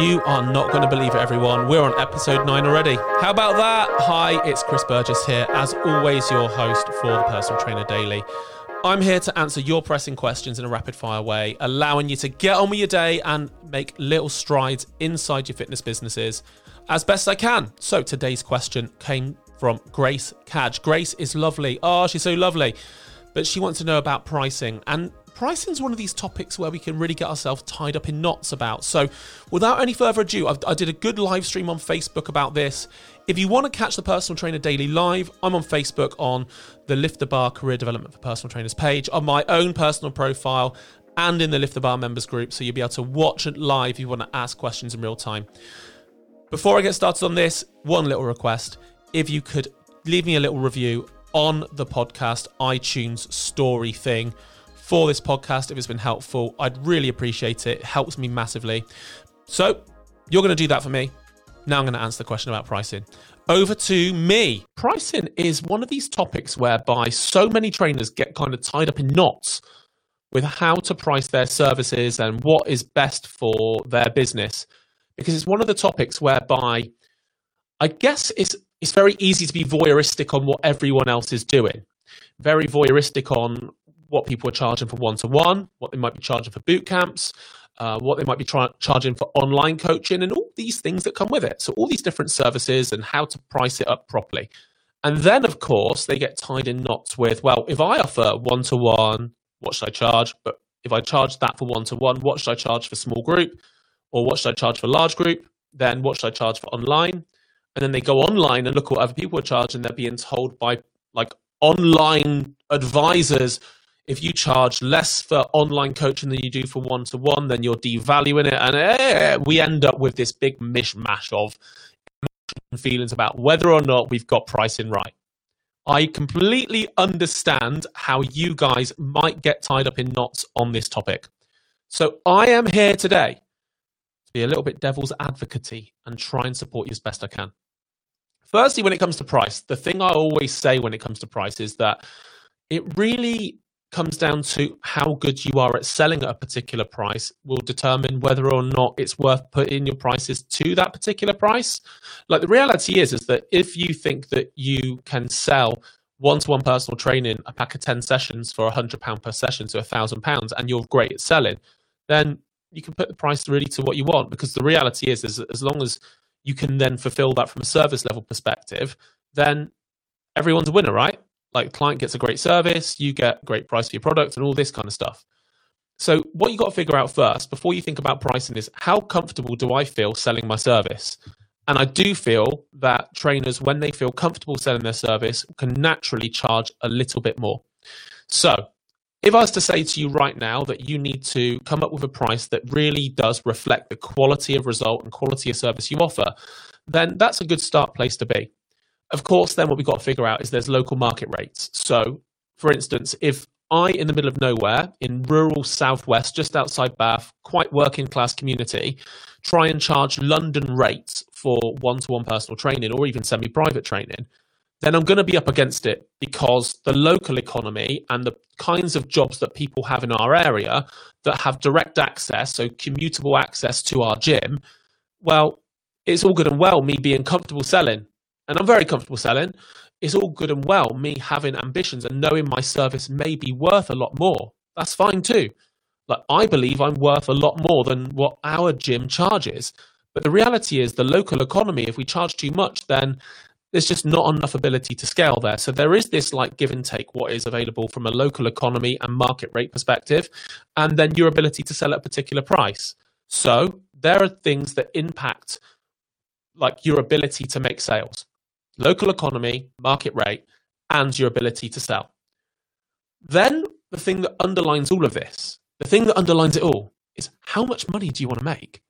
You are not going to believe it, everyone. We're on episode nine already. How about that? Hi, it's Chris Burgess here, as always, your host for the Personal Trainer Daily. I'm here to answer your pressing questions in a rapid fire way, allowing you to get on with your day and make little strides inside your fitness businesses as best I can. So today's question came from Grace Cadge. Grace is lovely. Oh, she's so lovely. But she wants to know about pricing. And pricing is one of these topics where we can really get ourselves tied up in knots about. So, without any further ado, I've, i did a good live stream on Facebook about this. If you want to catch the Personal Trainer Daily live, I'm on Facebook on the Lift the Bar Career Development for Personal Trainers page, on my own personal profile, and in the Lift the Bar members group. So, you'll be able to watch it live if you want to ask questions in real time. Before I get started on this, one little request. If you could leave me a little review on the podcast iTunes story thing for this podcast if it's been helpful. I'd really appreciate it. It helps me massively. So, you're going to do that for me. Now I'm going to answer the question about pricing. Over to me. Pricing is one of these topics whereby so many trainers get kind of tied up in knots with how to price their services and what is best for their business because it's one of the topics whereby I guess it's it's very easy to be voyeuristic on what everyone else is doing. Very voyeuristic on what people are charging for one to one, what they might be charging for boot camps, uh, what they might be tra- charging for online coaching, and all these things that come with it. So, all these different services and how to price it up properly. And then, of course, they get tied in knots with, well, if I offer one to one, what should I charge? But if I charge that for one to one, what should I charge for small group? Or what should I charge for large group? Then what should I charge for online? And then they go online and look at what other people are charging. They're being told by like online advisors if you charge less for online coaching than you do for one to one, then you're devaluing it. And eh, we end up with this big mishmash of feelings about whether or not we've got pricing right. I completely understand how you guys might get tied up in knots on this topic. So I am here today to be a little bit devil's advocate and try and support you as best I can. Firstly, when it comes to price, the thing I always say when it comes to price is that it really comes down to how good you are at selling at a particular price will determine whether or not it's worth putting your prices to that particular price. Like the reality is is that if you think that you can sell one-to-one personal training a pack of 10 sessions for a hundred pound per session to a thousand pounds and you're great at selling then you can put the price really to what you want because the reality is is as long as you can then fulfill that from a service level perspective then everyone's a winner right like client gets a great service, you get great price for your product and all this kind of stuff. So what you got to figure out first before you think about pricing is how comfortable do I feel selling my service? And I do feel that trainers, when they feel comfortable selling their service, can naturally charge a little bit more. So, if I was to say to you right now that you need to come up with a price that really does reflect the quality of result and quality of service you offer, then that's a good start place to be. Of course, then what we've got to figure out is there's local market rates. So, for instance, if I, in the middle of nowhere, in rural southwest, just outside Bath, quite working class community, try and charge London rates for one to one personal training or even semi private training, then I'm going to be up against it because the local economy and the kinds of jobs that people have in our area that have direct access, so commutable access to our gym, well, it's all good and well me being comfortable selling and I'm very comfortable selling. It's all good and well, me having ambitions and knowing my service may be worth a lot more. That's fine too. Like I believe I'm worth a lot more than what our gym charges. But the reality is the local economy, if we charge too much, then there's just not enough ability to scale there. So there is this like give and take what is available from a local economy and market rate perspective, and then your ability to sell at a particular price. So there are things that impact like your ability to make sales local economy, market rate, and your ability to sell. Then the thing that underlines all of this, the thing that underlines it all, is how much money do you want to make?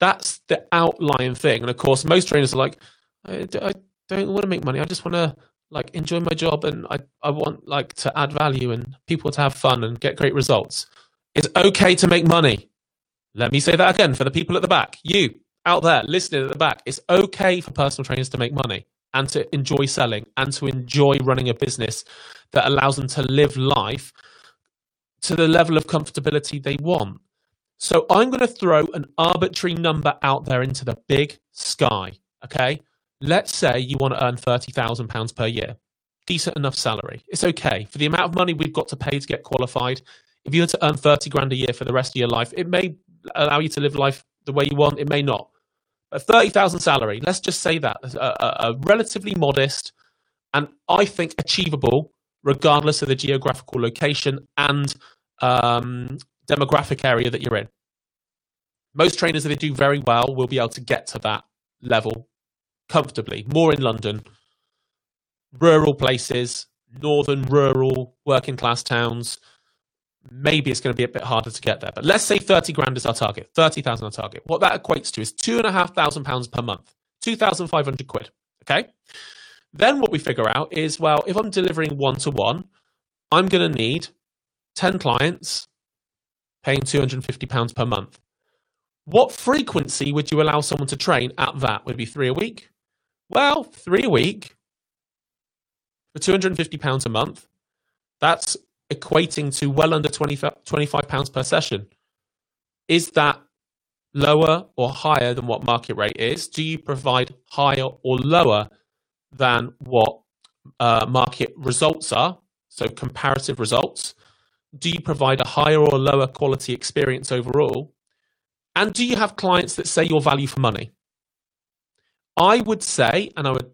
That's the outlying thing. And of course, most trainers are like, I, I don't want to make money. I just want to like enjoy my job and I, I want like to add value and people to have fun and get great results. It's okay to make money. Let me say that again for the people at the back. You, out there listening at the back, it's okay for personal trainers to make money and to enjoy selling and to enjoy running a business that allows them to live life to the level of comfortability they want. So I'm going to throw an arbitrary number out there into the big sky. Okay. Let's say you want to earn £30,000 per year. Decent enough salary. It's okay. For the amount of money we've got to pay to get qualified, if you were to earn 30 grand a year for the rest of your life, it may allow you to live life the way you want. It may not. But 30,000 salary, let's just say that, a, a, a relatively modest and I think achievable, regardless of the geographical location and um, demographic area that you're in. Most trainers that do very well will be able to get to that level comfortably. More in London, rural places, northern, rural, working class towns. Maybe it's going to be a bit harder to get there. But let's say 30 grand is our target, 30,000 our target. What that equates to is two and a half thousand pounds per month, 2,500 quid. Okay. Then what we figure out is well, if I'm delivering one to one, I'm going to need 10 clients paying £250 per month. What frequency would you allow someone to train at that? Would be three a week? Well, three a week for £250 a month, that's equating to well under 20, £25 per session. Is that lower or higher than what market rate is? Do you provide higher or lower than what uh, market results are? So, comparative results. Do you provide a higher or lower quality experience overall? And do you have clients that say your value for money? I would say, and I would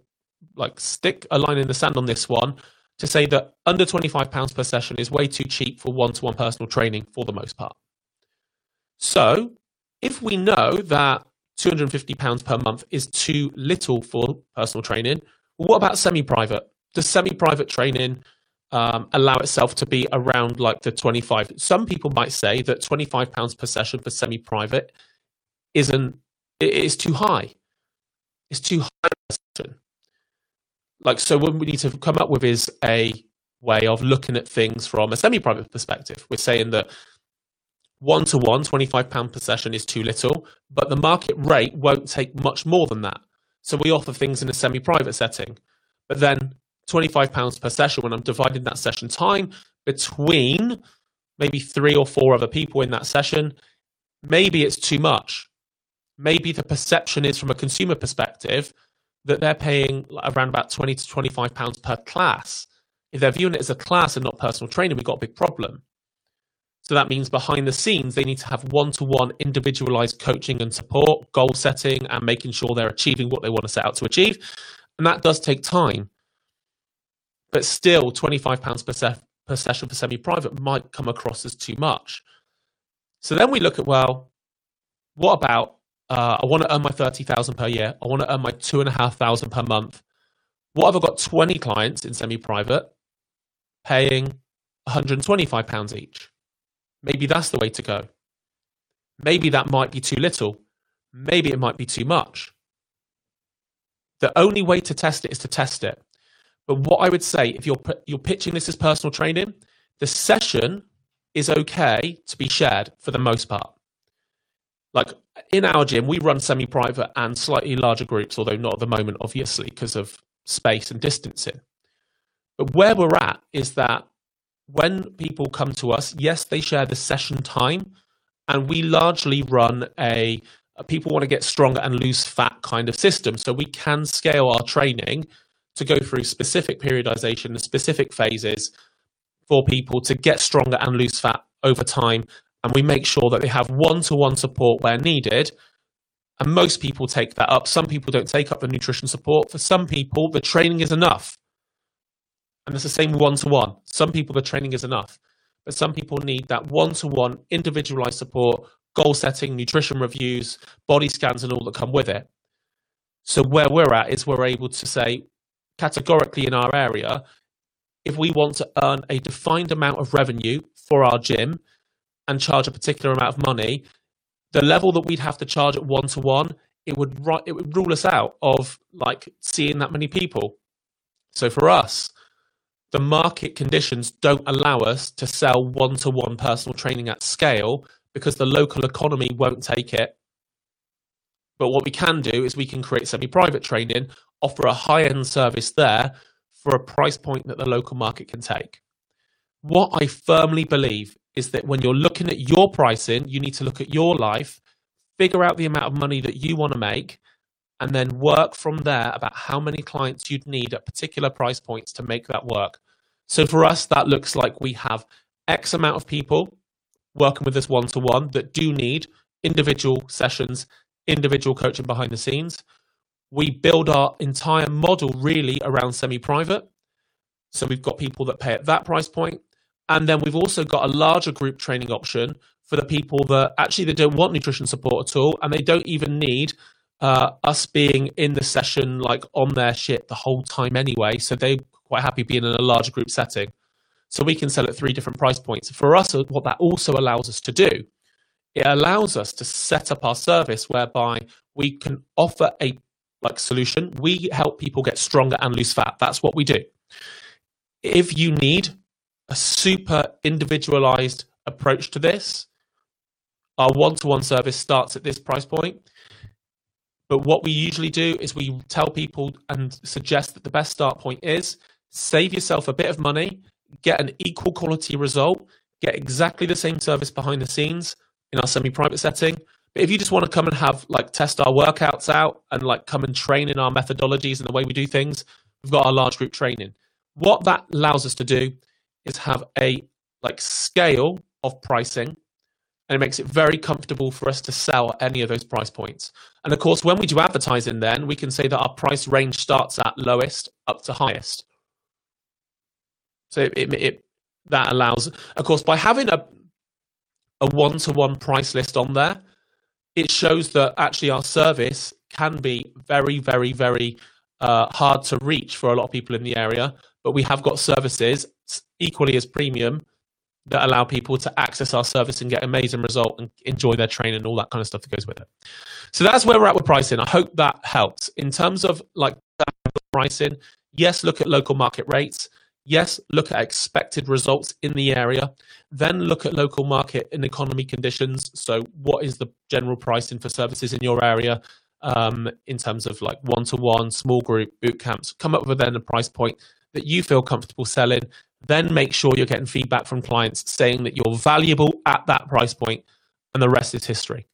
like stick a line in the sand on this one to say that under £25 per session is way too cheap for one to one personal training for the most part. So, if we know that £250 per month is too little for personal training, what about semi private? Does semi private training um, allow itself to be around like the 25? Some people might say that £25 per session for semi private isn't, it is too high. It's too high. Like, so what we need to come up with is a way of looking at things from a semi private perspective. We're saying that one to one, £25 per session is too little, but the market rate won't take much more than that. So we offer things in a semi private setting. But then £25 per session, when I'm dividing that session time between maybe three or four other people in that session, maybe it's too much. Maybe the perception is from a consumer perspective that they're paying around about 20 to 25 pounds per class. If they're viewing it as a class and not personal training, we've got a big problem. So that means behind the scenes, they need to have one to one individualized coaching and support, goal setting, and making sure they're achieving what they want to set out to achieve. And that does take time. But still, £25 per, se- per session for semi private might come across as too much. So then we look at, well, what about uh, I want to earn my 30,000 per year. I want to earn my two and a half thousand per month. What have I got 20 clients in semi private paying 125 pounds each? Maybe that's the way to go. Maybe that might be too little. Maybe it might be too much. The only way to test it is to test it. But what I would say, if you're you're pitching this as personal training, the session is okay to be shared for the most part. Like in our gym, we run semi-private and slightly larger groups, although not at the moment, obviously, because of space and distancing. But where we're at is that when people come to us, yes, they share the session time, and we largely run a, a people want to get stronger and lose fat kind of system. So we can scale our training to go through specific periodization and specific phases for people to get stronger and lose fat over time. And we make sure that they have one to one support where needed. And most people take that up. Some people don't take up the nutrition support. For some people, the training is enough. And it's the same one to one. Some people, the training is enough, but some people need that one to one individualized support, goal setting, nutrition reviews, body scans, and all that come with it. So, where we're at is we're able to say categorically in our area, if we want to earn a defined amount of revenue for our gym and charge a particular amount of money, the level that we'd have to charge at one to one, it would it would rule us out of like seeing that many people. So for us, the market conditions don't allow us to sell one to one personal training at scale because the local economy won't take it. But what we can do is we can create semi private training, offer a high end service there for a price point that the local market can take. What I firmly believe is that when you're looking at your pricing, you need to look at your life, figure out the amount of money that you want to make, and then work from there about how many clients you'd need at particular price points to make that work. So for us, that looks like we have X amount of people working with us one to one that do need individual sessions, individual coaching behind the scenes. We build our entire model really around semi private. So we've got people that pay at that price point. And then we've also got a larger group training option for the people that actually they don't want nutrition support at all and they don't even need uh, us being in the session like on their shit the whole time anyway. So they're quite happy being in a larger group setting. So we can sell at three different price points. For us, what that also allows us to do, it allows us to set up our service whereby we can offer a like solution. We help people get stronger and lose fat. That's what we do. If you need a super individualized approach to this, our one-to-one service starts at this price point. But what we usually do is we tell people and suggest that the best start point is save yourself a bit of money, get an equal quality result, get exactly the same service behind the scenes in our semi-private setting. But if you just want to come and have like test our workouts out and like come and train in our methodologies and the way we do things, we've got our large group training. What that allows us to do is have a like scale of pricing and it makes it very comfortable for us to sell at any of those price points. And of course, when we do advertising, then we can say that our price range starts at lowest up to highest. So it, it, it that allows, of course, by having a a one to one price list on there, it shows that actually our service can be very, very, very uh, hard to reach for a lot of people in the area. But we have got services equally as premium that allow people to access our service and get amazing result and enjoy their training and all that kind of stuff that goes with it. So that's where we're at with pricing. I hope that helps. In terms of like pricing, yes, look at local market rates. Yes, look at expected results in the area. Then look at local market and economy conditions. So, what is the general pricing for services in your area um, in terms of like one to one, small group, boot camps? Come up with then a price point that you feel comfortable selling then make sure you're getting feedback from clients saying that you're valuable at that price point, and the rest is history.